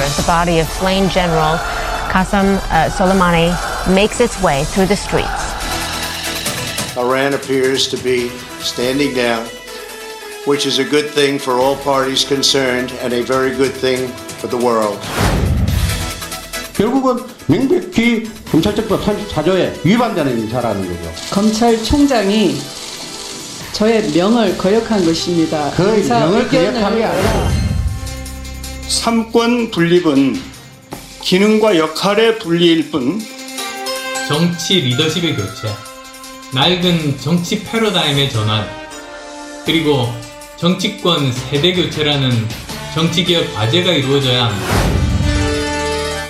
as the body of slain General Qasem uh, Soleimani makes its way through the streets. Iran appears to be standing down, which is a good thing for all parties concerned and a very good thing for the world. 결국은 명백히 검찰청법 34조에 위반되는 인사라는 거죠. 검찰총장이 저의 명을 거역한 것입니다. 그 의사 명을 의견을 거역한 게 아니라 삼권 분립은 기능과 역할의 분리일 뿐 정치 리더십의 교체, 낡은 정치 패러다임의 전환, 그리고 정치권 세대 교체라는 정치개혁 과제가 이루어져야 합니다.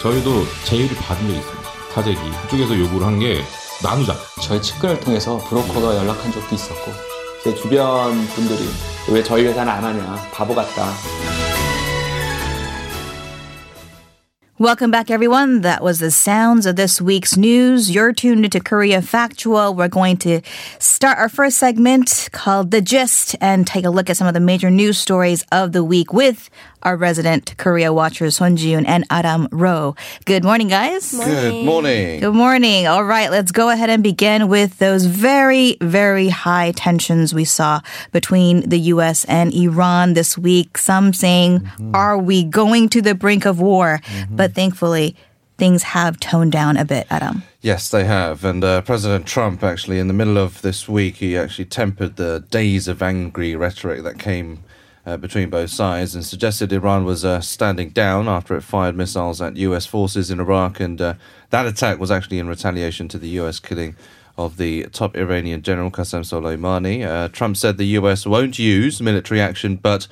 저희도 제의를 받은 적이 있습니다. 사재기 그쪽에서 요구를 한 게 나누자. 저희 측근을 통해서 브로커가 연락한 적도 있었고 제 주변 분들이 왜 저희 회사는 안 하냐 바보 같다 Welcome back, everyone. That was the sounds of this week's news. You're tuned into Korea Factual. We're going to start our first segment called The Gist and take a look at some of the major news stories of the week with our resident Korea watchers, Son Jiun and Adam Rowe. Good morning, guys. Good morning. Good morning. All right, let's go ahead and begin with those very, very high tensions we saw between the U.S. and Iran this week. Some saying, mm-hmm. are we going to the brink of war? Mm-hmm. But thankfully, things have toned down a bit, Adam. Yes, they have. And uh, President Trump, actually, in the middle of this week, he actually tempered the days of angry rhetoric that came uh, between both sides and suggested Iran was uh, standing down after it fired missiles at U.S. forces in Iraq. And uh, that attack was actually in retaliation to the U.S. killing of the top Iranian general Qasem Soleimani. Uh, Trump said the U.S. won't use military action, but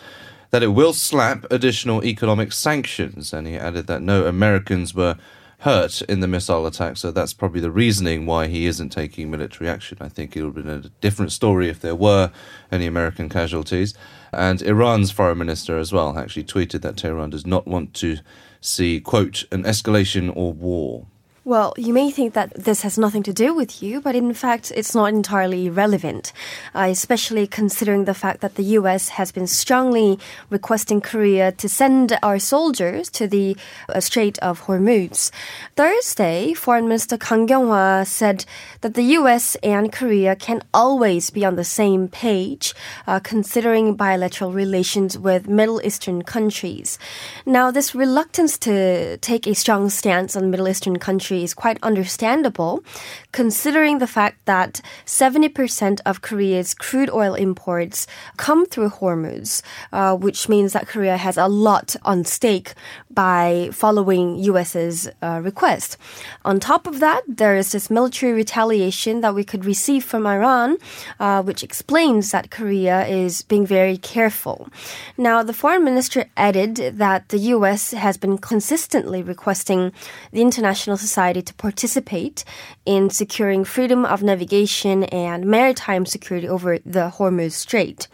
that it will slap additional economic sanctions. And he added that no Americans were hurt in the missile attack. So that's probably the reasoning why he isn't taking military action. I think it would have been a different story if there were any American casualties. And Iran's foreign minister as well actually tweeted that Tehran does not want to see, quote, an escalation or war. Well, you may think that this has nothing to do with you, but in fact, it's not entirely relevant, uh, especially considering the fact that the U.S. has been strongly requesting Korea to send our soldiers to the uh, Strait of Hormuz. Thursday, Foreign Minister Kang Kyung-hwa said that the U.S. and Korea can always be on the same page, uh, considering bilateral relations with Middle Eastern countries. Now, this reluctance to take a strong stance on Middle Eastern countries is quite understandable, considering the fact that 70% of Korea's crude oil imports come through Hormuz, uh, which means that Korea has a lot on stake by following US's uh, request. On top of that, there is this military retaliation that we could receive from Iran, uh, which explains that Korea is being very careful. Now, the foreign minister added that the US has been consistently requesting the international society to participate in securing freedom of navigation and maritime security over the Hormuz Strait.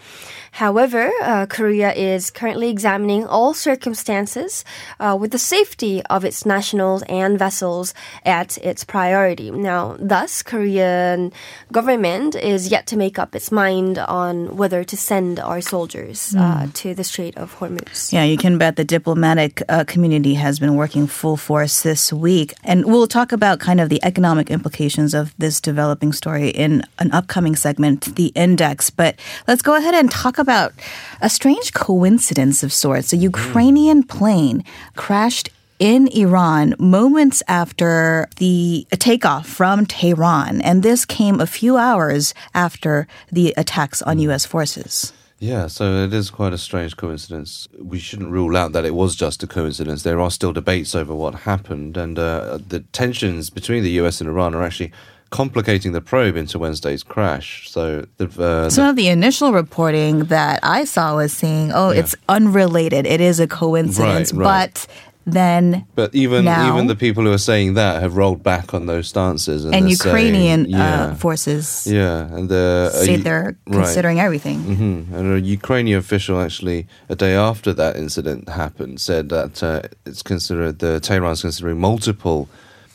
However, uh, Korea is currently examining all circumstances uh, with the safety of its nationals and vessels at its priority. Now, thus, Korean government is yet to make up its mind on whether to send our soldiers uh, to the Strait of Hormuz. Yeah, you can bet the diplomatic uh, community has been working full force this week. And we'll talk about kind of the economic implications of this developing story in an upcoming segment, The Index. But let's go ahead and talk about a strange coincidence of sorts. A Ukrainian plane crashed in Iran moments after the takeoff from Tehran. And this came a few hours after the attacks on U.S. forces. Yeah, so it is quite a strange coincidence. We shouldn't rule out that it was just a coincidence. There are still debates over what happened, and uh, the tensions between the US and Iran are actually complicating the probe into Wednesday's crash. So the, uh, Some of the initial reporting that I saw was saying, oh, Yeah. it's unrelated. It is a coincidence. Right, right. But then But even Now- even the people who are saying that have rolled back on those stances, and, and Ukrainian saying, yeah, uh, forces yeah, and the say they're considering everything. hmm And a Ukrainian official actually, a day after that incident happened, said that uh, it's considered the Tehran's considering multiple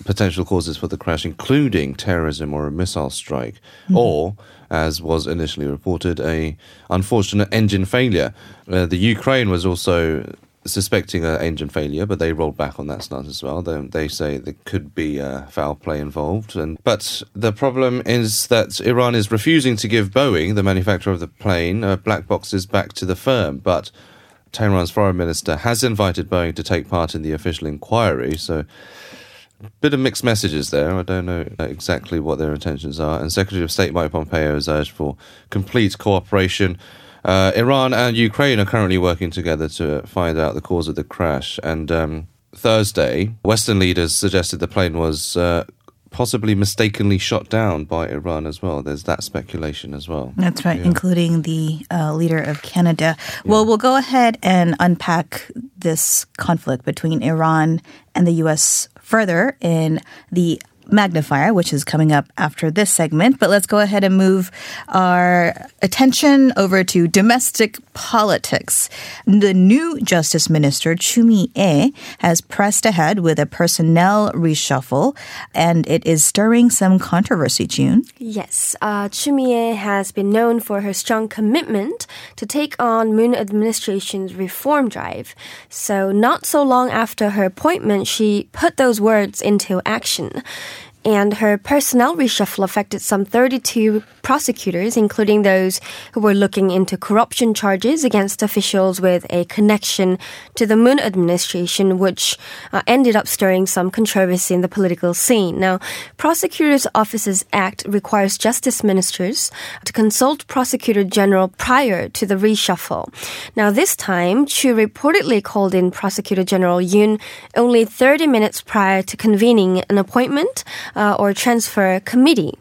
potential causes for the crash, including terrorism or a missile strike, or as was initially reported, a unfortunate engine failure. Uh, the Ukraine was also suspecting an engine failure, but they rolled back on that stance as well. They, they say there could be foul play involved. And But the problem is that Iran is refusing to give Boeing, the manufacturer of the plane, uh, black boxes back to the firm. But Tehran's foreign minister has invited Boeing to take part in the official inquiry. So bit of mixed messages there. I don't know exactly what their intentions are. And Secretary of State Mike Pompeo has urged for complete cooperation. Uh, Iran and Ukraine are currently working together to find out the cause of the crash. And um, Thursday, Western leaders suggested the plane was uh, possibly mistakenly shot down by Iran as well. There's that speculation as well. That's right, yeah. including the uh, leader of Canada. Yeah. Well, we'll go ahead and unpack this conflict between Iran and the U.S. further in the magnifier, which is coming up after this segment. But let's go ahead and move our attention over to domestic politics. The new Justice Minister, Chu Mi-ae, has pressed ahead with a personnel reshuffle, and it is stirring some controversy, June. Yes, uh, Chu Mi-ae has been known for her strong commitment to take on Moon administration's reform drive. So not so long after her appointment, she put those words into action and her personnel reshuffle affected some 32 prosecutors, including those who were looking into corruption charges against officials with a connection to the Moon administration, which uh, ended up stirring some controversy in the political scene. Now, Prosecutors' Offices Act requires justice ministers to consult Prosecutor General prior to the reshuffle. Now, this time, Chu reportedly called in Prosecutor General Yoon only 30 minutes prior to convening an appointment uh, or transfer committee.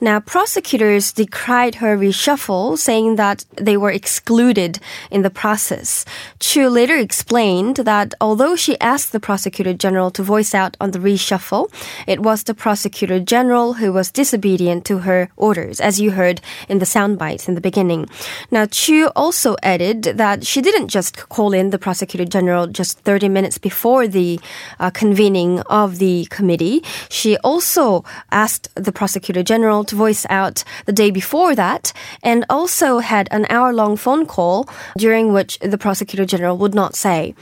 Now, prosecutors decried her reshuffle, saying that they were excluded in the process. Chu later explained that although she asked the prosecutor general to voice out on the reshuffle, it was the prosecutor general who was disobedient to her orders, as you heard in the soundbites in the beginning. Now, Chu also added that she didn't just call in the prosecutor general just 30 minutes before the uh, convening of the committee. She also also asked the prosecutor general to voice out the day before that and also had an hour long phone call during which the prosecutor general would not say.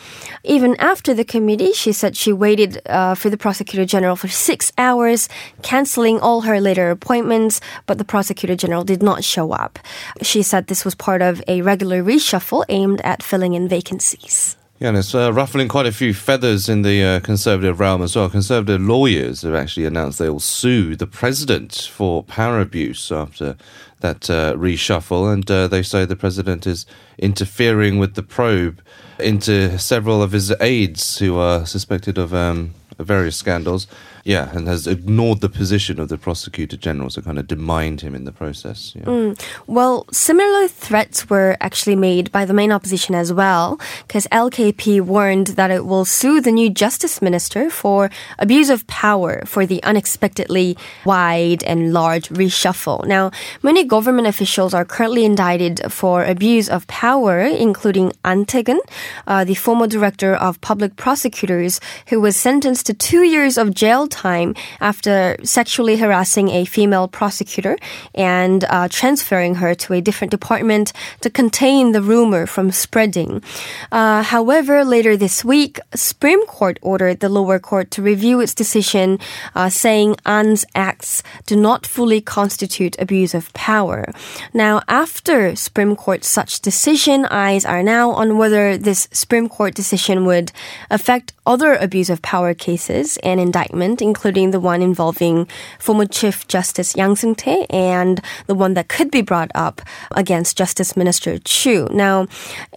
Even after the committee, she said she waited uh, for the prosecutor general for six hours, canceling all her later appointments, but the prosecutor general did not show up. She said this was part of a regular reshuffle aimed at filling in vacancies. Yeah, and it's uh, ruffling quite a few feathers in the uh, conservative realm as well. Conservative lawyers have actually announced they will sue the president for power abuse after that uh, reshuffle, and uh, they say the president is interfering with the probe into several of his aides who are suspected of um, various scandals. Yeah, and has ignored the position of the prosecutor general, so kind of demined him in the process. Yeah. Mm. Well, similar threats were actually made by the main opposition as well, because LKP warned that it will sue the new justice minister for abuse of power for the unexpectedly wide and large reshuffle. Now, many government officials are currently indicted for abuse of power, including An Tae-geun, uh, the former director of public prosecutors, who was sentenced to two years of jail time after sexually harassing a female prosecutor and uh, transferring her to a different department to contain the rumor from spreading. Uh, however, later this week, Supreme Court ordered the lower court to review its decision, uh, saying An's acts do not fully constitute abuse of power. Now, after Supreme Court's such decision, eyes are now on whether this Supreme Court decision would affect other abuse of power cases and indictment, including the one involving former Chief Justice Yang Seung-tae and the one that could be brought up against Justice Minister Chu. Now,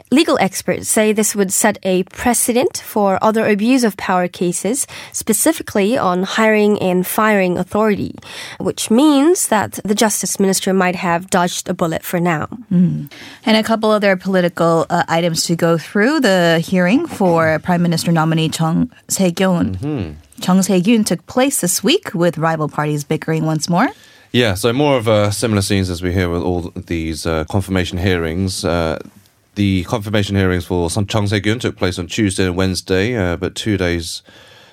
legal experts say this would set a precedent for other abuse of power cases, specifically on hiring and firing authority, which means that the Justice Minister might have dodged a bullet for now. Mm. And a couple other political uh, items to go through the hearing for Prime Minister nominee Chung Se-kyun. Mm-hmm. Chung Se-kyun took place this week with rival parties bickering once more. Yeah, so more of uh, similar scenes as we hear with all these uh, confirmation hearings. Uh, the confirmation hearings for Chung Se-kyun took place on Tuesday and Wednesday, uh, but two days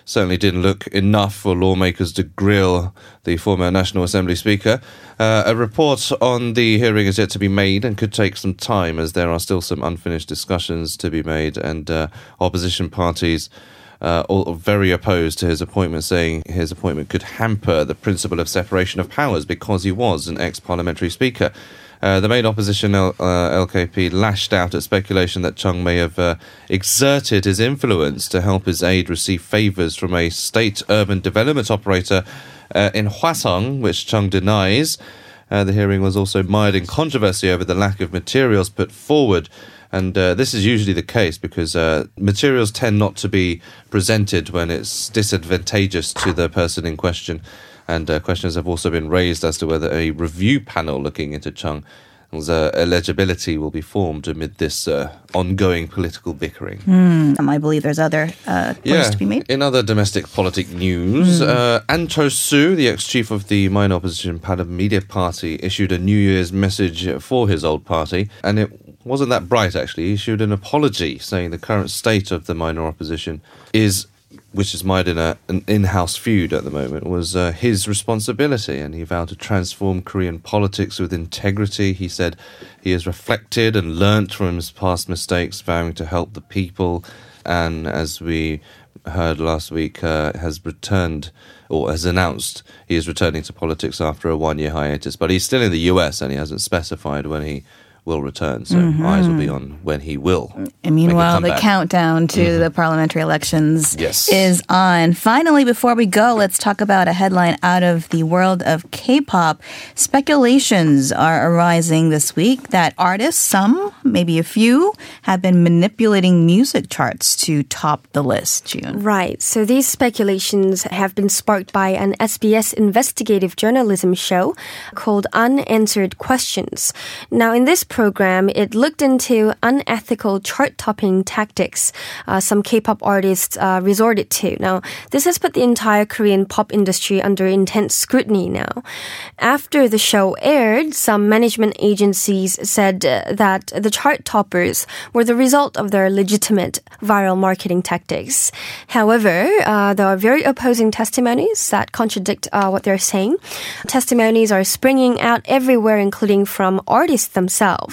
certainly didn't look enough for lawmakers to grill the former National Assembly Speaker. Uh, a report on the hearing is yet to be made and could take some time as there are still some unfinished discussions to be made and uh, opposition parties. Uh, all very opposed to his appointment, saying his appointment could hamper the principle of separation of powers because he was an ex parliamentary speaker. Uh, the main opposition, L- uh, LKP, lashed out at speculation that Chung may have uh, exerted his influence to help his aide receive favours from a state urban development operator uh, in Hwasong, which Chung denies. Uh, the hearing was also mired in controversy over the lack of materials put forward. And this is usually the case because materials tend not to be presented when it's disadvantageous to the person in question. And uh, questions have also been raised as to whether a review panel looking into Chung uh, eligibility will be formed amid this uh, ongoing political bickering. Mm, I believe there's other uh, points Yeah. to be made. In other domestic politic news, Mm. uh, Ahn Cheol-soo, the ex-chief of the minor opposition Bareunmirae Party, issued a New Year's message for his old party, and it wasn't that bright actually. He issued an apology saying the current state of the minor opposition is which is mired in a, an in-house feud at the moment, was uh, his responsibility, and he vowed to transform Korean politics with integrity. He said he has reflected and learnt from his past mistakes, vowing to help the people, and as we heard last week, uh, has returned or has announced he is returning to politics after a one-year hiatus. But he's still in the US, and he hasn't specified when he will return. So Mhm. eyes will be on when he will. And meanwhile, the countdown to the parliamentary elections Yes. is on. Finally, before we go, let's talk about a headline out of the world of K-pop. Speculations are arising this week that artists, some, maybe a few, have been manipulating music charts to top the list. June. Right. So these speculations have been sparked by an SBS investigative journalism show called Unanswered Questions. Now, in this program, it looked into unethical chart topping tactics uh, some K pop artists uh, resorted to. Now, this has put the entire Korean pop industry under intense scrutiny now. After the show aired, some management agencies said uh, that the chart toppers were the result of their legitimate viral marketing tactics. However, uh, there are very opposing testimonies that contradict uh, what they're saying. Testimonies are springing out everywhere, including from artists themselves.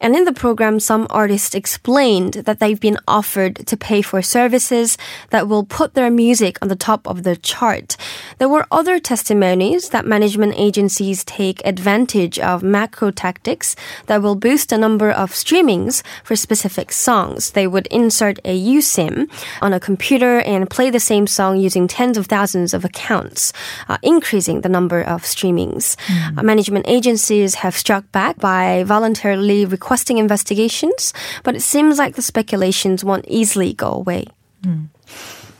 And in the program, some artists explained that they've been offered to pay for services that will put their music on the top of the chart. There were other testimonies that management agencies take advantage of macro tactics that will boost the number of streamings for specific songs. They would insert a USIM on a computer and play the same song using tens of thousands of accounts, uh, increasing the number of streamings. Uh, management agencies have struck back by voluntarily requesting investigations, but it seems like the speculations won't easily go away. Yeah,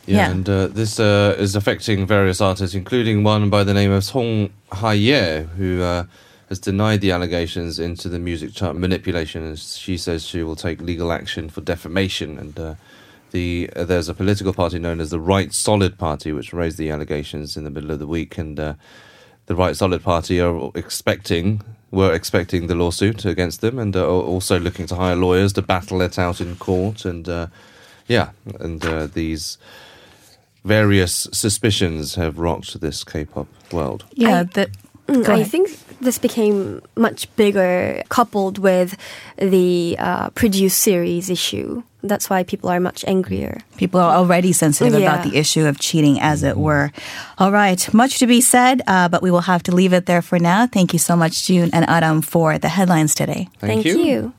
Yeah. and uh, this uh, is affecting various artists, including one by the name of Song Ha-ye, who uh, has denied the allegations into the music chart manipulation. And she says she will take legal action for defamation. And uh, the uh, there's a political party known as the Right Solid Party, which raised the allegations in the middle of the week, and uh, the Right Solid Party are expecting were expecting the lawsuit against them, and are also looking to hire lawyers to battle it out in court. And uh, yeah, and uh, these various suspicions have rocked this K-pop world. Yeah, I- the, Mm, I think this became much bigger coupled with the uh, Produce series issue. That's why people are much angrier. People are already sensitive about the issue of cheating, as it were. All right, much to be said, uh, but we will have to leave it there for now. Thank you so much, June and Adam, for the headlines today. Thank you. you.